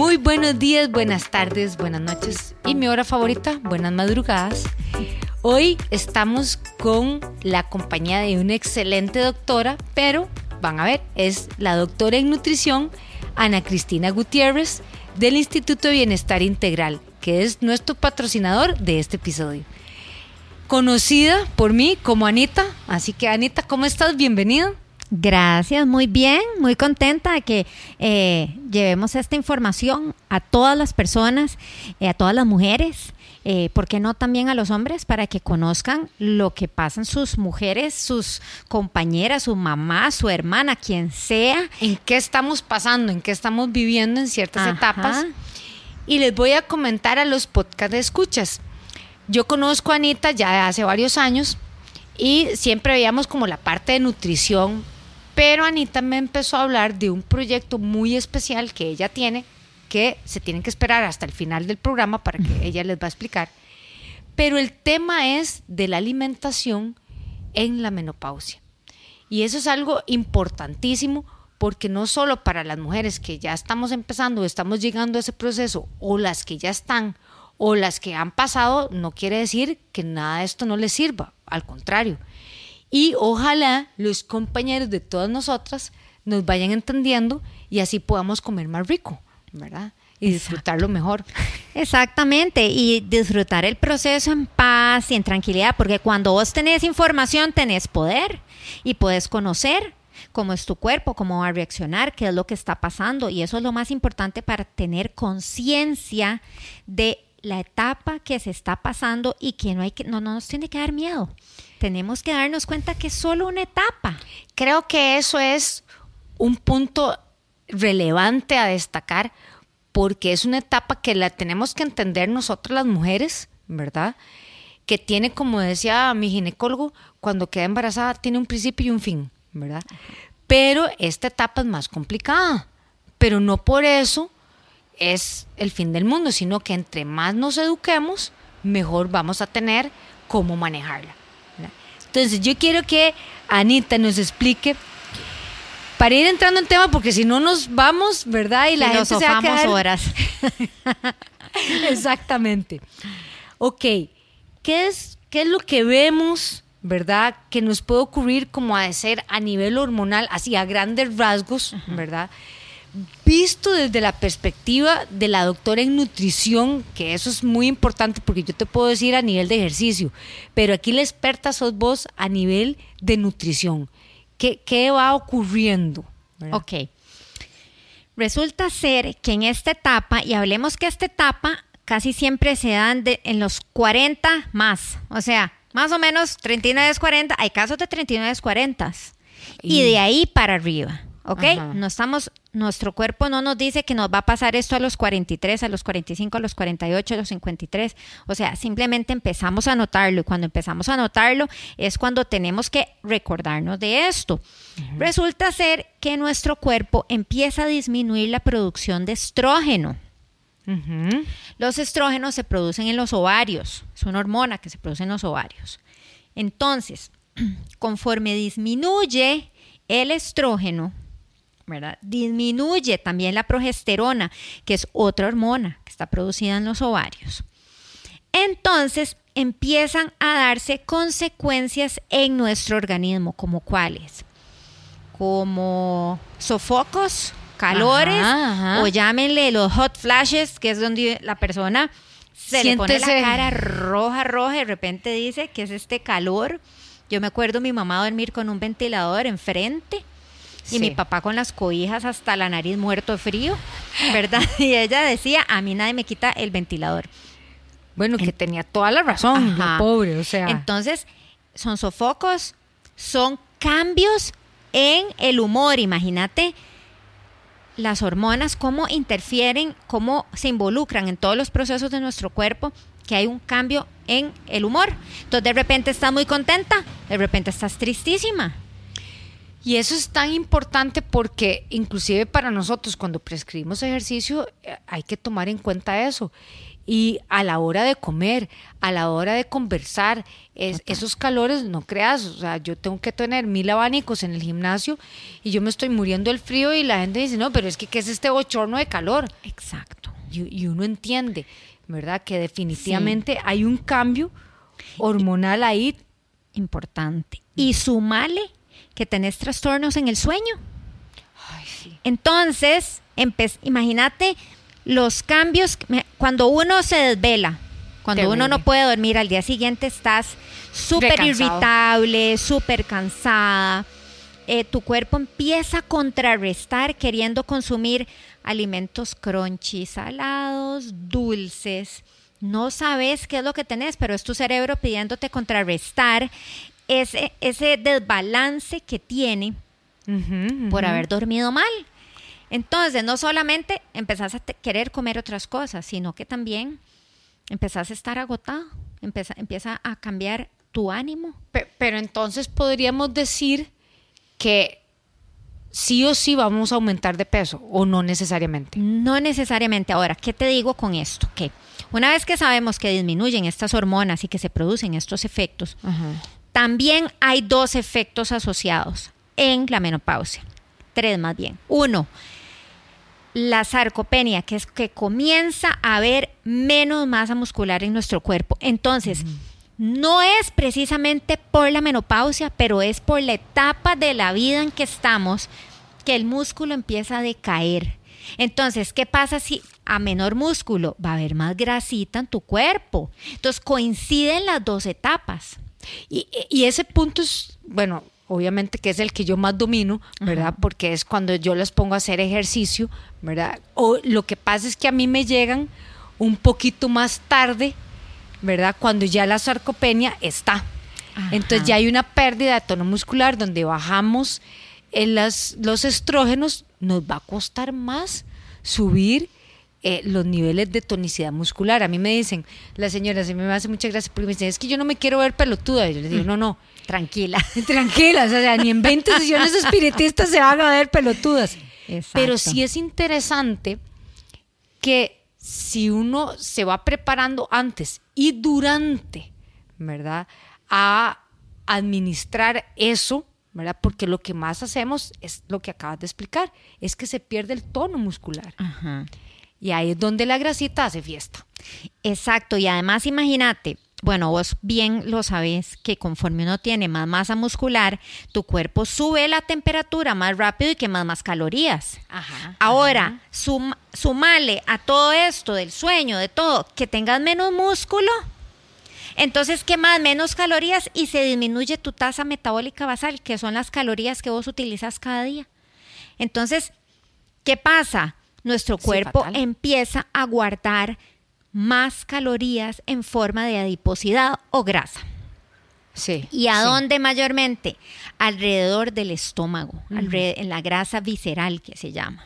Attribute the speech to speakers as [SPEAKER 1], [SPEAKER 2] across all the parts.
[SPEAKER 1] Muy buenos días, buenas tardes, buenas noches y mi hora favorita, buenas madrugadas. Hoy estamos con la compañía de una excelente doctora, pero van a ver, es la doctora en nutrición Ana Cristina Gutiérrez del Instituto de Bienestar Integral, que es nuestro patrocinador de este episodio. Conocida por mí como Anita, así que Anita, ¿cómo estás? Bienvenida.
[SPEAKER 2] Gracias, muy bien, muy contenta de que eh, llevemos esta información a todas las personas, eh, a todas las mujeres, eh, ¿por qué no también a los hombres para que conozcan lo que pasan sus mujeres, sus compañeras, su mamá, su hermana, quien sea?
[SPEAKER 1] ¿En qué estamos pasando? ¿En qué estamos viviendo en ciertas etapas? Y les voy a comentar a los podcast de escuchas. Yo conozco a Anita ya hace varios años y siempre veíamos como la parte de nutrición pero Anita me empezó a hablar de un proyecto muy especial que ella tiene, que se tienen que esperar hasta el final del programa para que ella les va a explicar. Pero el tema es de la alimentación en la menopausia. Y eso es algo importantísimo porque no solo para las mujeres que ya estamos empezando, estamos llegando a ese proceso, o las que ya están, o las que han pasado, no quiere decir que nada de esto no les sirva. Al contrario, y ojalá los compañeros de todas nosotras nos vayan entendiendo y así podamos comer más rico, ¿verdad? Y disfrutarlo mejor.
[SPEAKER 2] Exactamente, y disfrutar el proceso en paz y en tranquilidad, porque cuando vos tenés información, tenés poder y puedes conocer cómo es tu cuerpo, cómo va a reaccionar, qué es lo que está pasando. Y eso es lo más importante para tener conciencia de la etapa que se está pasando y que no, hay que, no, no nos tiene que dar miedo tenemos que darnos cuenta que es solo una etapa.
[SPEAKER 1] Creo que eso es un punto relevante a destacar porque es una etapa que la tenemos que entender nosotras las mujeres, ¿verdad? Que tiene, como decía mi ginecólogo, cuando queda embarazada tiene un principio y un fin, ¿verdad? Pero esta etapa es más complicada, pero no por eso es el fin del mundo, sino que entre más nos eduquemos, mejor vamos a tener cómo manejarla. Entonces, yo quiero que Anita nos explique para ir entrando en tema, porque si no nos vamos, ¿verdad?
[SPEAKER 2] Y la gente se va a quedar... horas.
[SPEAKER 1] Exactamente. Ok, ¿qué es, ¿qué es lo que vemos, verdad, que nos puede ocurrir como a ser a nivel hormonal, así a grandes rasgos, verdad? Visto desde la perspectiva de la doctora en nutrición, que eso es muy importante porque yo te puedo decir a nivel de ejercicio, pero aquí la experta sos vos a nivel de nutrición. ¿Qué, qué va ocurriendo?
[SPEAKER 2] Ok. Resulta ser que en esta etapa, y hablemos que esta etapa casi siempre se dan de, en los 40 más, o sea, más o menos 39, 40, hay casos de 39, 40 y de ahí para arriba. ¿Ok? No estamos, nuestro cuerpo no nos dice que nos va a pasar esto a los 43, a los 45, a los 48, a los 53. O sea, simplemente empezamos a notarlo y cuando empezamos a notarlo es cuando tenemos que recordarnos de esto. Resulta ser que nuestro cuerpo empieza a disminuir la producción de estrógeno. Los estrógenos se producen en los ovarios, es una hormona que se produce en los ovarios. Entonces, conforme disminuye el estrógeno, Disminuye también la progesterona, que es otra hormona que está producida en los ovarios. Entonces empiezan a darse consecuencias en nuestro organismo, como cuáles? Como sofocos, calores, o llámenle los hot flashes, que es donde la persona se le pone la cara roja, roja, y de repente dice que es este calor. Yo me acuerdo mi mamá dormir con un ventilador enfrente y mi papá con las cobijas hasta la nariz muerto de frío, ¿verdad? Y ella decía, a mí nadie me quita el ventilador.
[SPEAKER 1] Bueno, que tenía toda la razón, pobre, o sea.
[SPEAKER 2] Entonces, son sofocos, son cambios en el humor, imagínate las hormonas, cómo interfieren, cómo se involucran en todos los procesos de nuestro cuerpo, que hay un cambio en el humor. Entonces de repente estás muy contenta, de repente estás tristísima.
[SPEAKER 1] Y eso es tan importante porque inclusive para nosotros cuando prescribimos ejercicio eh, hay que tomar en cuenta eso. Y a la hora de comer, a la hora de conversar, esos calores, no creas, o sea, yo tengo que tener mil abanicos en el gimnasio y yo me estoy muriendo del frío y la gente dice, no, pero es que ¿qué es este bochorno de calor?
[SPEAKER 2] Exacto.
[SPEAKER 1] Y, uno entiende, ¿verdad? Que definitivamente hay un cambio hormonal ahí.
[SPEAKER 2] Importante. Y sumale que tenés trastornos en el sueño. Entonces, imagínate los cambios, cuando uno se desvela, cuando uno no puede dormir, al día siguiente estás súper irritable, súper cansada. Eh, tu cuerpo empieza a contrarrestar queriendo consumir alimentos crunchy, salados, dulces. No sabes qué es lo que tenés, pero es tu cerebro pidiéndote contrarrestar ese, ese desbalance que tiene por haber dormido mal. Entonces, no solamente empezás a querer comer otras cosas, sino que también empezás a estar agotado, empieza, empieza a cambiar tu ánimo.
[SPEAKER 1] Pero, entonces podríamos decir que sí o sí vamos a aumentar de peso o no necesariamente.
[SPEAKER 2] No necesariamente. Ahora, ¿qué te digo con esto? Que una vez que sabemos que disminuyen estas hormonas y que se producen estos efectos, también hay dos efectos asociados en la menopausia. Tres más bien. Uno, la sarcopenia, que es que comienza a haber menos masa muscular en nuestro cuerpo. Entonces, no es precisamente por la menopausia, pero es por la etapa de la vida en que estamos que el músculo empieza a decaer. Entonces, ¿qué pasa si a menor músculo va a haber más grasita en tu cuerpo? Entonces, coinciden las dos etapas.
[SPEAKER 1] Y, y ese punto es, bueno, obviamente que es el que yo más domino, ¿verdad? Porque es cuando yo les pongo a hacer ejercicio, ¿verdad? O lo que pasa es que a mí me llegan un poquito más tarde, ¿verdad? Cuando ya la sarcopenia está. Entonces ya hay una pérdida de tono muscular donde bajamos en las, los estrógenos, nos va a costar más subir eh, los niveles de tonicidad muscular. A mí me dicen, la señora, se me hace mucha gracia porque me dicen, es que yo no me quiero ver pelotuda. Y yo les digo, no, no,
[SPEAKER 2] tranquila.
[SPEAKER 1] tranquila, o sea, ni en 20 sesiones espiritistas se van a ver pelotudas. Pero sí es interesante que si uno se va preparando antes y durante, ¿verdad? A administrar eso, ¿verdad? Porque lo que más hacemos es lo que acabas de explicar, es que se pierde el tono muscular. Ajá. Y ahí es donde la grasita hace fiesta.
[SPEAKER 2] Exacto, y además imagínate, bueno, vos bien lo sabes que conforme uno tiene más masa muscular, tu cuerpo sube la temperatura más rápido y quema más calorías. Ajá, Ahora, sumale a todo esto del sueño, de todo, que tengas menos músculo, entonces quemas menos calorías y se disminuye tu tasa metabólica basal, que son las calorías que vos utilizas cada día. Entonces, ¿qué pasa? Nuestro cuerpo empieza a guardar más calorías en forma de adiposidad o grasa. Sí, ¿Y a dónde mayormente? Alrededor del estómago, en la grasa visceral que se llama.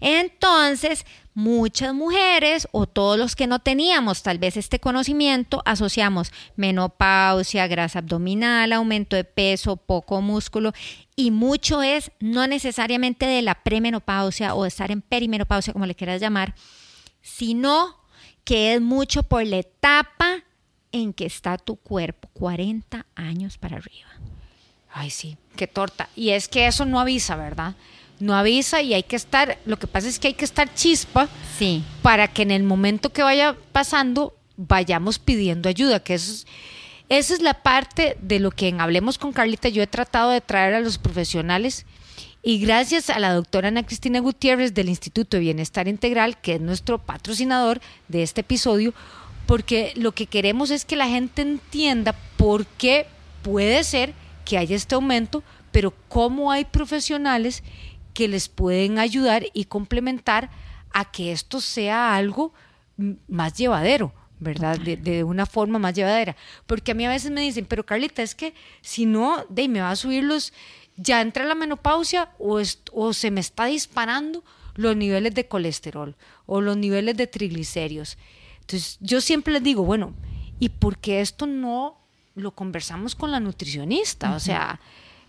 [SPEAKER 2] Entonces, muchas mujeres o todos los que no teníamos tal vez este conocimiento, asociamos menopausia, grasa abdominal, aumento de peso, poco músculo y mucho es no necesariamente de la premenopausia o de estar en perimenopausia, como le quieras llamar, sino que es mucho por la etapa en que está tu cuerpo, 40 años para arriba.
[SPEAKER 1] Ay, sí, qué torta. Y es que eso no avisa, ¿verdad? No avisa y hay que estar, lo que pasa es que hay que estar chispa sí. para que en el momento que vaya pasando vayamos pidiendo ayuda, que eso es, esa es la parte de lo que en Hablemos con Carlita yo he tratado de traer a los profesionales y gracias a la doctora Ana Cristina Gutiérrez del Instituto de Bienestar Integral, que es nuestro patrocinador de este episodio, porque lo que queremos es que la gente entienda por qué puede ser que haya este aumento, pero cómo hay profesionales que les pueden ayudar y complementar a que esto sea algo más llevadero. ¿verdad? De, una forma más llevadera. Porque a mí a veces me dicen, pero Carlita, es que si no, de me va a subir los, ya entra la menopausia o, o se me está disparando los niveles de colesterol o los niveles de triglicéridos. Entonces, yo siempre les digo, bueno, ¿y por qué esto no lo conversamos con la nutricionista? O sea,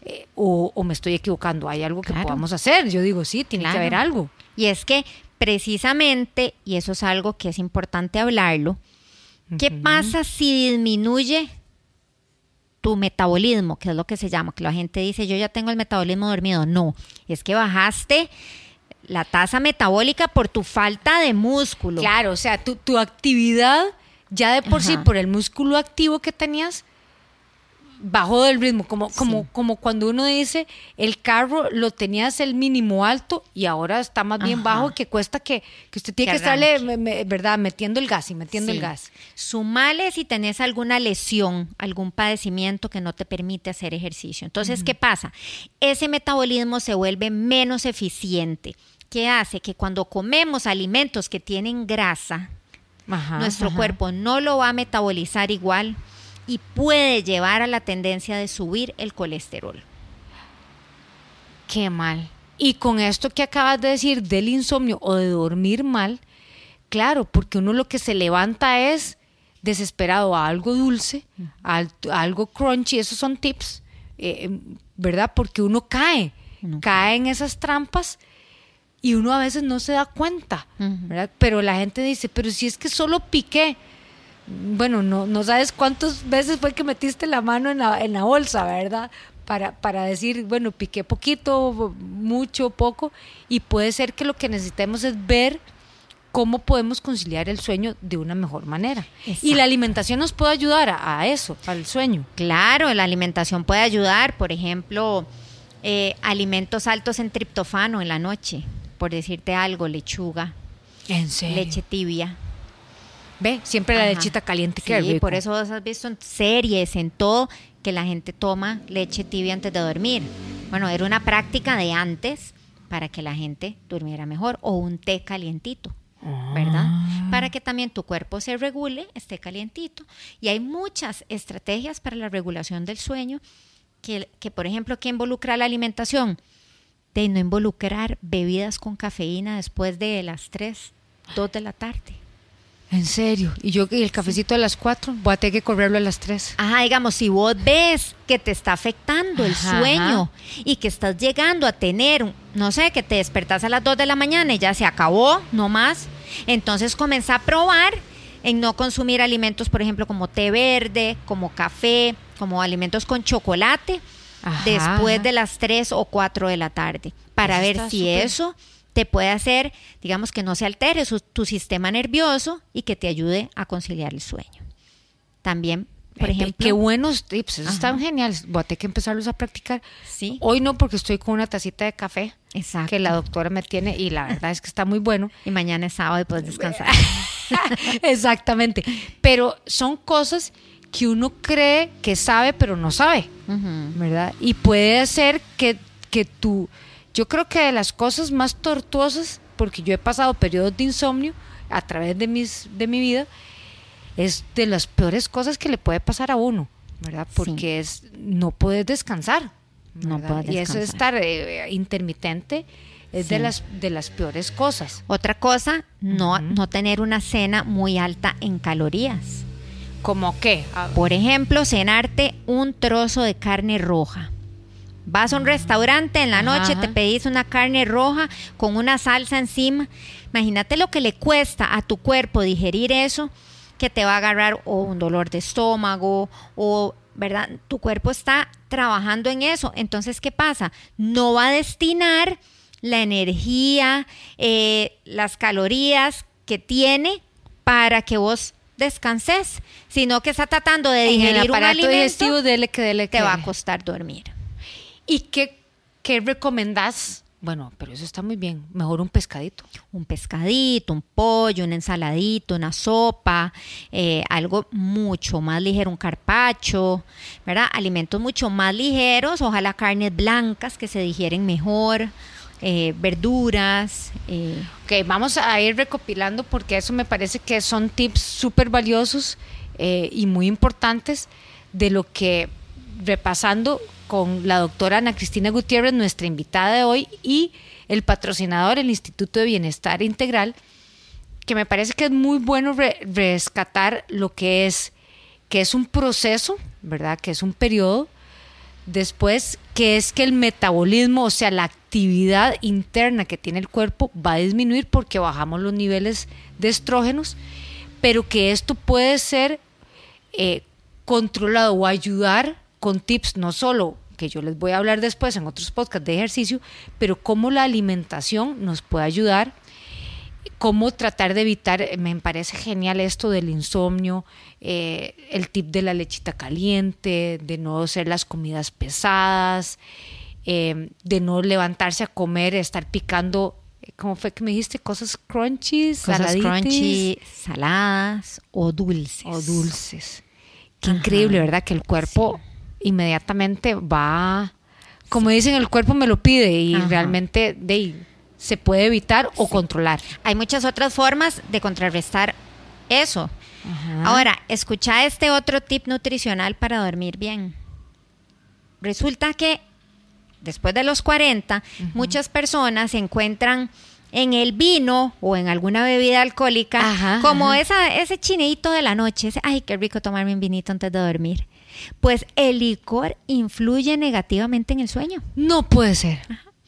[SPEAKER 1] eh, o, me estoy equivocando, hay algo que podamos hacer. Yo digo, sí, tiene que haber algo.
[SPEAKER 2] Y es que precisamente, y eso es algo que es importante hablarlo, ¿qué pasa si disminuye tu metabolismo, que es lo que se llama, que la gente dice, yo ya tengo el metabolismo dormido? No, es que bajaste la tasa metabólica por tu falta de músculo.
[SPEAKER 1] Claro, o sea, tu, tu actividad ya de por sí, por el músculo activo que tenías, bajó del ritmo, como, como, como cuando uno dice el carro lo tenías el mínimo alto y ahora está más bien bajo, que cuesta que, que usted tiene que, estarle, ¿verdad? Metiendo el gas y metiendo el gas.
[SPEAKER 2] Sumale si tenés alguna lesión, algún padecimiento que no te permite hacer ejercicio. Entonces, ¿qué pasa? Ese metabolismo se vuelve menos eficiente. ¿Qué hace? Que cuando comemos alimentos que tienen grasa, nuestro cuerpo no lo va a metabolizar igual y puede llevar a la tendencia de subir el colesterol.
[SPEAKER 1] Qué mal. Y con esto que acabas de decir del insomnio o de dormir mal, claro, porque uno lo que se levanta es desesperado a algo dulce, a, algo crunchy, esos son tips, eh, ¿verdad? Porque uno cae, cae en esas trampas y uno a veces no se da cuenta, ¿verdad? Pero la gente dice, pero si es que solo piqué, bueno, no, no sabes cuántas veces fue que metiste la mano en la, en la bolsa, ¿verdad? Para, para decir, bueno, piqué poquito, mucho, poco, y puede ser que lo que necesitemos es ver cómo podemos conciliar el sueño de una mejor manera. Y la alimentación nos puede ayudar a, eso, al sueño.
[SPEAKER 2] Claro, la alimentación puede ayudar, por ejemplo, eh, alimentos altos en triptofano en la noche, por decirte algo, lechuga,
[SPEAKER 1] ¿En
[SPEAKER 2] leche tibia
[SPEAKER 1] Ve, siempre la lechita caliente que
[SPEAKER 2] Sí, por eso has visto en series, en todo, que la gente toma leche tibia antes de dormir. Bueno, era una práctica de antes para que la gente durmiera mejor o un té calientito. ¿verdad? Ah. Para que también tu cuerpo se regule, esté calientito. Y hay muchas estrategias para la regulación del sueño que, que por ejemplo, que involucra la alimentación. De no involucrar bebidas con cafeína después de las 3, 2 de la tarde.
[SPEAKER 1] En serio. Y yo y el cafecito a las 4, voy a tener que correrlo a las 3.
[SPEAKER 2] Ajá, digamos, si vos ves que te está afectando el sueño y que estás llegando a tener, no sé, que te despertás a las 2 de la mañana y ya se acabó, no más, entonces comienza a probar en no consumir alimentos, por ejemplo, como té verde, como café, como alimentos con chocolate, después de las 3 o 4 de la tarde, para ver si eso te puede hacer, digamos, que no se altere tu sistema nervioso y que te ayude a conciliar el sueño. También, por ejemplo...
[SPEAKER 1] Qué buenos tips, eso están geniales. Voy a tener que empezarlos a practicar.
[SPEAKER 2] Sí.
[SPEAKER 1] Hoy no, porque estoy con una tacita de café Exacto. que la doctora me tiene y la verdad es que está muy bueno.
[SPEAKER 2] Y mañana es sábado y puedes descansar.
[SPEAKER 1] Exactamente. Pero son cosas que uno cree que sabe, pero no sabe, ¿verdad? Y puede ser que, que tú yo creo que de las cosas más tortuosas, porque yo he pasado periodos de insomnio a través de, mis, de mi vida, es de las peores cosas que le puede pasar a uno, ¿verdad? Porque es no puedes descansar. No puedes descansar. Y eso de estar eh, intermitente es de las de las peores cosas.
[SPEAKER 2] Otra cosa, no, no tener una cena muy alta en calorías.
[SPEAKER 1] ¿Como qué?
[SPEAKER 2] Por ejemplo, cenarte un trozo de carne roja. Vas a un restaurante en la noche, te pedís una carne roja con una salsa encima. Imagínate lo que le cuesta a tu cuerpo digerir eso, que te va a agarrar o un dolor de estómago o, ¿verdad? Tu cuerpo está trabajando en eso. Entonces, ¿qué pasa? No va a destinar la energía, eh, las calorías que tiene para que vos descanses, sino que está tratando de digerir un alimento,
[SPEAKER 1] dele que dele
[SPEAKER 2] te va a costar dormir.
[SPEAKER 1] ¿Y qué, qué recomendás? Bueno, pero eso está muy bien. Mejor un pescadito.
[SPEAKER 2] Un pescadito, un pollo, un ensaladito, una sopa, eh, algo mucho más ligero, un carpacho, ¿verdad? Alimentos mucho más ligeros, ojalá carnes blancas que se digieren mejor. Eh, verduras.
[SPEAKER 1] Eh. Ok, vamos a ir recopilando porque eso me parece que son tips súper valiosos y muy importantes de lo que repasando con la doctora Ana Cristina Gutiérrez, nuestra invitada de hoy, y el patrocinador, el Instituto de Bienestar Integral, que me parece que es muy bueno rescatar lo que es, que es un proceso, ¿verdad? Que es un periodo después, que es que el metabolismo, o sea, la actividad interna que tiene el cuerpo va a disminuir porque bajamos los niveles de estrógenos, pero que esto puede ser eh, controlado o ayudar con tips no solo que yo les voy a hablar después en otros podcasts de ejercicio, pero cómo la alimentación nos puede ayudar, cómo tratar de evitar, me parece genial esto del insomnio, eh, el tip de la lechita caliente, de no hacer las comidas pesadas, eh, de no levantarse a comer, estar picando ¿cómo fue que me dijiste? Cosas crunchy,
[SPEAKER 2] cosas crunchy, saladas o dulces.
[SPEAKER 1] O dulces. Qué increíble, ¿verdad? Que el cuerpo inmediatamente va, como dicen, el cuerpo me lo pide y realmente de, se puede evitar o controlar.
[SPEAKER 2] Hay muchas otras formas de contrarrestar eso. Ahora, escucha este otro tip nutricional para dormir bien. Resulta que después de los 40, muchas personas se encuentran en el vino o en alguna bebida alcohólica como Esa, ese chineito de la noche, ese, ay, qué rico tomarme un vinito antes de dormir. Pues el licor influye negativamente en el sueño.
[SPEAKER 1] No puede ser.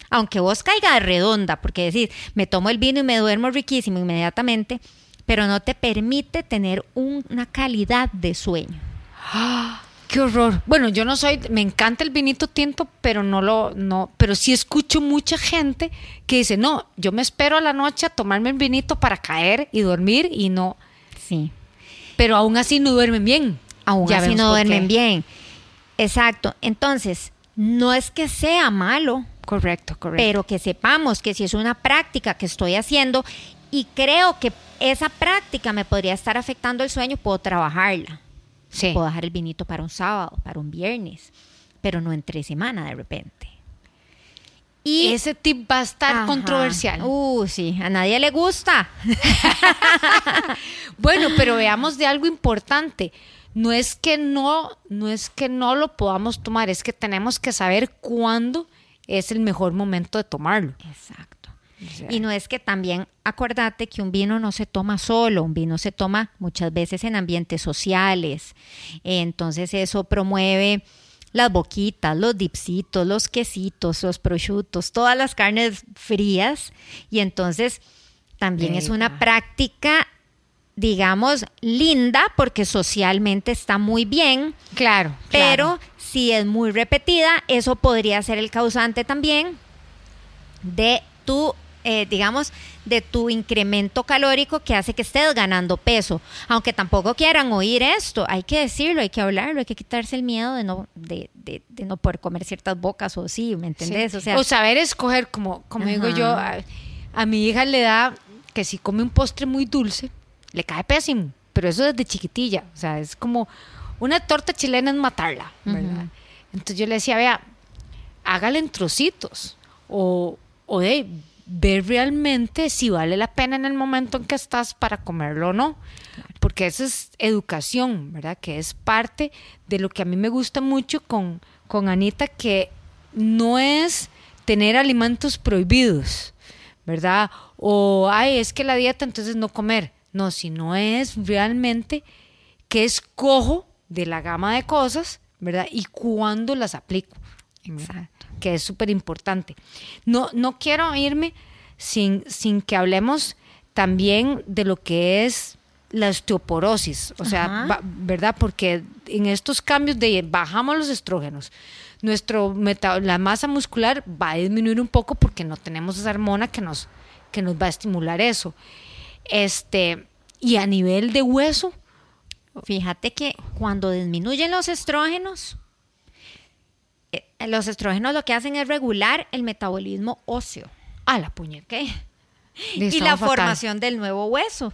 [SPEAKER 2] Aunque vos caiga redonda, porque decir, me tomo el vino y me duermo riquísimo inmediatamente, pero no te permite tener una calidad de sueño.
[SPEAKER 1] Qué horror. Bueno, yo no soy, me encanta el vinito tinto, pero no lo, no, pero sí escucho mucha gente que dice, no, yo me espero a la noche a tomarme el vinito para caer y dormir y no.
[SPEAKER 2] Sí.
[SPEAKER 1] Pero aún así no duermen bien
[SPEAKER 2] aún así no duermen bien. Exacto. Entonces, no es que sea malo.
[SPEAKER 1] Correcto, correcto.
[SPEAKER 2] Pero que sepamos que si es una práctica que estoy haciendo y creo que esa práctica me podría estar afectando el sueño, puedo trabajarla. Sí. Puedo dejar el vinito para un sábado, para un viernes, pero no entre semana de repente.
[SPEAKER 1] Y ese tip va a estar controversial.
[SPEAKER 2] Uh, sí, a nadie le gusta.
[SPEAKER 1] bueno, pero veamos de algo importante no es que no, no es que no lo podamos tomar, es que tenemos que saber cuándo es el mejor momento de tomarlo.
[SPEAKER 2] Exacto. y no es que también acordate que un vino no se toma solo, un vino se toma muchas veces en ambientes sociales. Entonces eso promueve las boquitas, los dipsitos, los quesitos, los prosciutos, todas las carnes frías. Y entonces también es una práctica digamos, linda porque socialmente está muy bien.
[SPEAKER 1] Claro.
[SPEAKER 2] Pero si es muy repetida, eso podría ser el causante también de tu, eh, digamos, de tu incremento calórico que hace que estés ganando peso. Aunque tampoco quieran oír esto, hay que decirlo, hay que hablarlo, hay que quitarse el miedo de no, de, de, no poder comer ciertas bocas o sí, ¿me entendés?
[SPEAKER 1] O, sea, saber escoger, como, como digo yo, a mi hija le da que si come un postre muy dulce, le cae pésimo, pero eso desde chiquitilla, o sea, es como una torta chilena es matarla, ¿verdad? Entonces yo le decía, vea, hágale en trocitos o, o de ver realmente si vale la pena en el momento en que estás para comerlo o no. Porque eso es educación, ¿verdad? Que es parte de lo que a mí me gusta mucho con, con Anita, que no es tener alimentos prohibidos, ¿verdad? O, ay, es que la dieta entonces no comer. No, sino es realmente qué escojo de la gama de cosas, ¿verdad? Y cuándo las aplico. Exacto. Que es súper importante. No, no quiero irme sin, sin que hablemos también de lo que es la osteoporosis, o sea, ¿verdad? Porque en estos cambios de bajamos los estrógenos, nuestro la masa muscular va a disminuir un poco porque no tenemos esa hormona que nos, que nos va a estimular eso. Este, y a nivel de hueso.
[SPEAKER 2] Fíjate que cuando disminuyen los estrógenos, eh, los estrógenos lo que hacen es regular el metabolismo óseo.
[SPEAKER 1] A la puñeta.
[SPEAKER 2] Y la formación del nuevo hueso.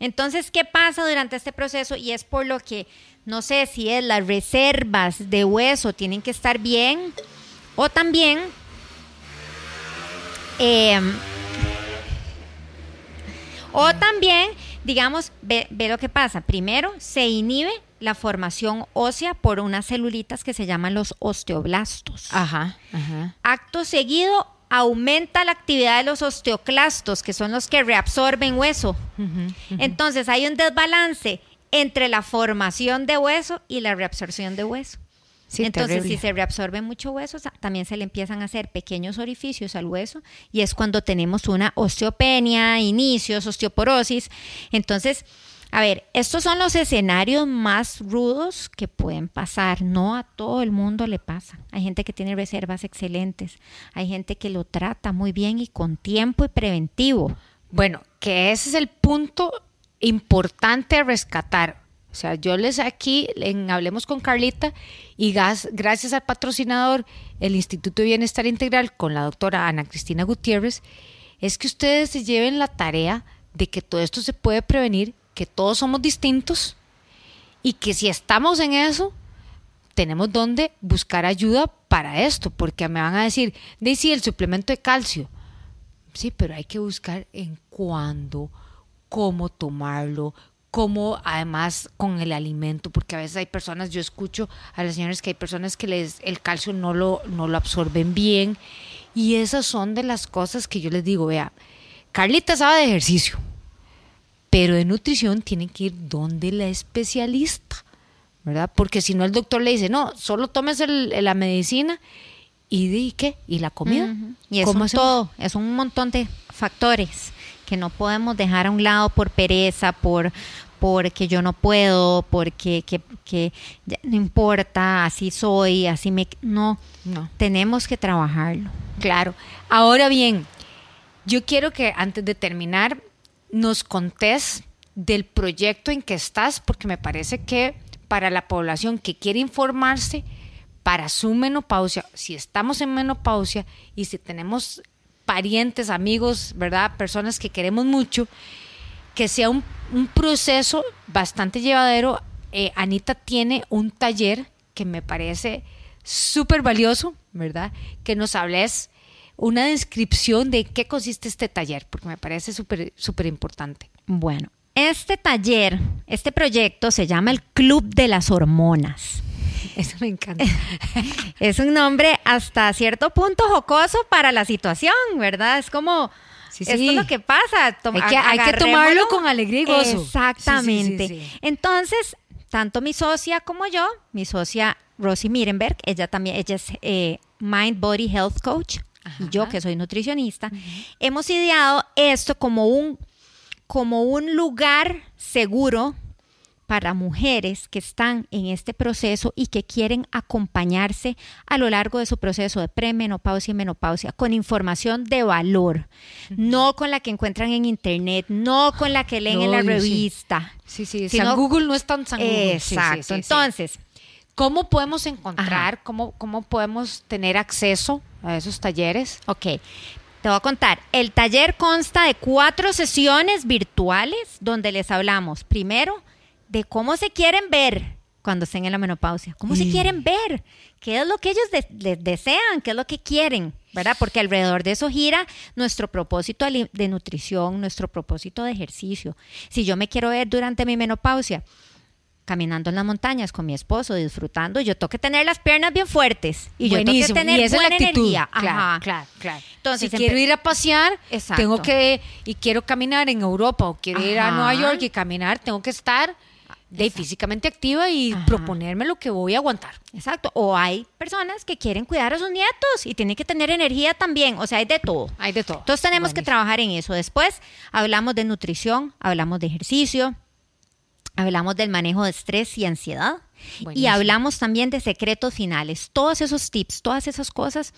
[SPEAKER 2] Entonces, ¿qué pasa durante este proceso? Y es por lo que, no sé si es las reservas de hueso tienen que estar bien o también em, o también, digamos, ve, lo que pasa. Primero, se inhibe la formación ósea por unas celulitas que se llaman los osteoblastos.
[SPEAKER 1] Ajá,
[SPEAKER 2] Acto seguido, aumenta la actividad de los osteoclastos, que son los que reabsorben hueso. Entonces, hay un desbalance entre la formación de hueso y la reabsorción de hueso. Entonces, si se reabsorbe mucho hueso, también se le empiezan a hacer pequeños orificios al hueso y es cuando tenemos una osteopenia, inicios, osteoporosis. Entonces, a ver, estos son los escenarios más rudos que pueden pasar. No a todo el mundo le pasa. Hay gente que tiene reservas excelentes. Hay gente que lo trata muy bien y con tiempo y preventivo.
[SPEAKER 1] Bueno, que ese es el punto importante a rescatar. O sea, yo les aquí en Hablemos con Carlita y gracias al patrocinador, el Instituto de Bienestar Integral con la doctora Ana Cristina Gutiérrez, es que ustedes se lleven la tarea de que todo esto se puede prevenir que todos somos distintos y que si estamos en eso, tenemos donde buscar ayuda para esto, porque me van a decir, de sí, el suplemento de calcio. Sí, pero hay que buscar en cuándo, cómo tomarlo, cómo además con el alimento, porque a veces hay personas, yo escucho a las señoras que hay personas que les el calcio no lo, no lo absorben bien y esas son de las cosas que yo les digo, vea, Carlita sabe de ejercicio, pero de nutrición tienen que ir donde la especialista, ¿verdad? Porque si no el doctor le dice, no, solo tomes la medicina y de qué, y la comida.
[SPEAKER 2] Y es un todo, es un montón de factores que no podemos dejar a un lado por pereza, por porque yo no puedo, porque que, no importa, así soy, así me... No, no, tenemos que trabajarlo.
[SPEAKER 1] Claro. Ahora bien, yo quiero que antes de terminar nos contés del proyecto en que estás, porque me parece que para la población que quiere informarse para su menopausia, si estamos en menopausia y si tenemos parientes, amigos, ¿verdad? Personas que queremos mucho, que sea un, proceso bastante llevadero. Eh, Anita tiene un taller que me parece súper valioso, ¿verdad? Que nos hables una descripción de qué consiste este taller, porque me parece súper súper importante.
[SPEAKER 2] Bueno, este taller, este proyecto se llama el Club de las Hormonas.
[SPEAKER 1] Eso me encanta.
[SPEAKER 2] es un nombre hasta cierto punto jocoso para la situación, ¿verdad? Es como, esto es lo que pasa.
[SPEAKER 1] hay, que, tomarlo con alegría y gozo.
[SPEAKER 2] Exactamente. Entonces, tanto mi socia como yo, mi socia Rosy Mirenberg, ella también, ella es eh, Mind Body Health Coach, y yo que soy nutricionista, hemos ideado esto como un, como un lugar seguro para mujeres que están en este proceso y que quieren acompañarse a lo largo de su proceso de premenopausia y menopausia con información de valor, no con la que encuentran en internet, no con la que leen en la revista.
[SPEAKER 1] Sí, sí, San Google no es tan San Google.
[SPEAKER 2] Exacto. Entonces,
[SPEAKER 1] ¿cómo podemos encontrar, cómo, cómo podemos tener acceso a esos talleres?
[SPEAKER 2] Ok, te voy a contar. El taller consta de cuatro sesiones virtuales donde les hablamos primero de cómo se quieren ver cuando estén en la menopausia, cómo se quieren ver, qué es lo que ellos desean, qué es lo que quieren, ¿verdad? Porque alrededor de eso gira nuestro propósito de nutrición, nuestro propósito de ejercicio. Si yo me quiero ver durante mi menopausia, caminando en las montañas con mi esposo, disfrutando, yo tengo que tener las piernas bien fuertes y yo tengo que tener y buena energía.
[SPEAKER 1] Claro, claro, claro. Entonces, si quiero ir a pasear, tengo que y quiero caminar en Europa o quiero ir a Nueva York y caminar, tengo que estar de físicamente activa y proponerme lo que voy a aguantar.
[SPEAKER 2] Exacto. O hay personas que quieren cuidar a sus nietos y tienen que tener energía también. O sea, hay de todo.
[SPEAKER 1] Hay de todo.
[SPEAKER 2] Entonces tenemos que trabajar en eso. Después hablamos de nutrición, hablamos de ejercicio, hablamos del manejo de estrés y ansiedad y hablamos también de secretos finales, todos esos tips, todas esas cosas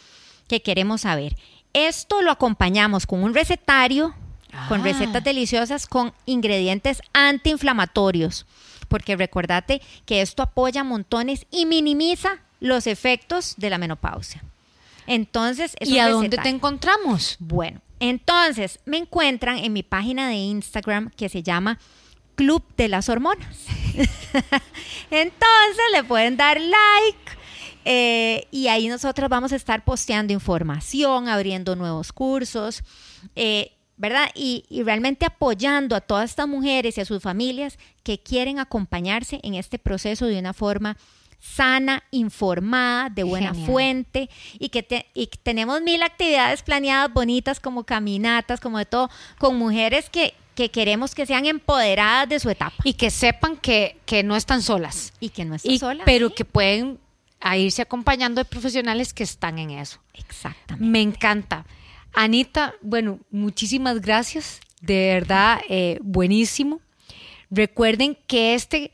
[SPEAKER 2] que queremos saber. Esto lo acompañamos con un recetario, con ah. recetas deliciosas, con ingredientes antiinflamatorios, porque recordate que esto apoya montones y minimiza los efectos de la menopausia. Entonces,
[SPEAKER 1] ¿y a dónde te encontramos?
[SPEAKER 2] Bueno, entonces me encuentran en mi página de Instagram que se llama Club de las Hormonas. Entonces le pueden dar like. Eh, y ahí nosotros vamos a estar posteando información, abriendo nuevos cursos, eh, ¿verdad? Y, realmente apoyando a todas estas mujeres y a sus familias que quieren acompañarse en este proceso de una forma sana, informada, de buena fuente y que y tenemos mil actividades planeadas bonitas como caminatas, como de todo, con mujeres que, que queremos que sean empoderadas de su etapa.
[SPEAKER 1] Y que sepan que, que no están solas.
[SPEAKER 2] Y que no están solas.
[SPEAKER 1] Pero que pueden a irse acompañando de profesionales que están en eso.
[SPEAKER 2] Exactamente.
[SPEAKER 1] Me encanta. Anita, bueno, muchísimas gracias. De verdad, eh, buenísimo. Recuerden que este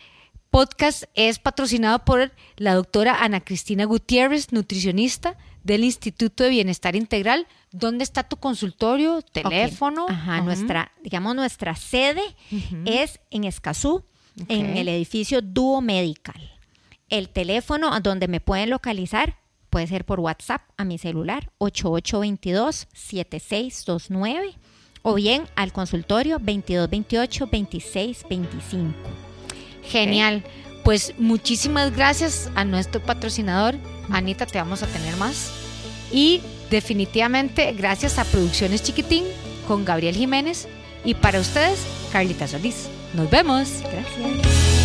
[SPEAKER 1] podcast es patrocinado por la doctora Ana Cristina Gutiérrez, nutricionista del Instituto de Bienestar Integral. ¿Dónde está tu consultorio? ¿Teléfono?
[SPEAKER 2] Ajá, nuestra, digamos, nuestra sede es en Escazú, en el edificio Duo Medical. El teléfono a donde me pueden localizar puede ser por WhatsApp a mi celular 8822-7629 o bien al consultorio 2228-2625.
[SPEAKER 1] Genial. Pues muchísimas gracias a nuestro patrocinador. Anita, te vamos a tener más. Y definitivamente gracias a Producciones Chiquitín con Gabriel Jiménez. Y para ustedes, Carlita Solís. Nos vemos.
[SPEAKER 2] Gracias.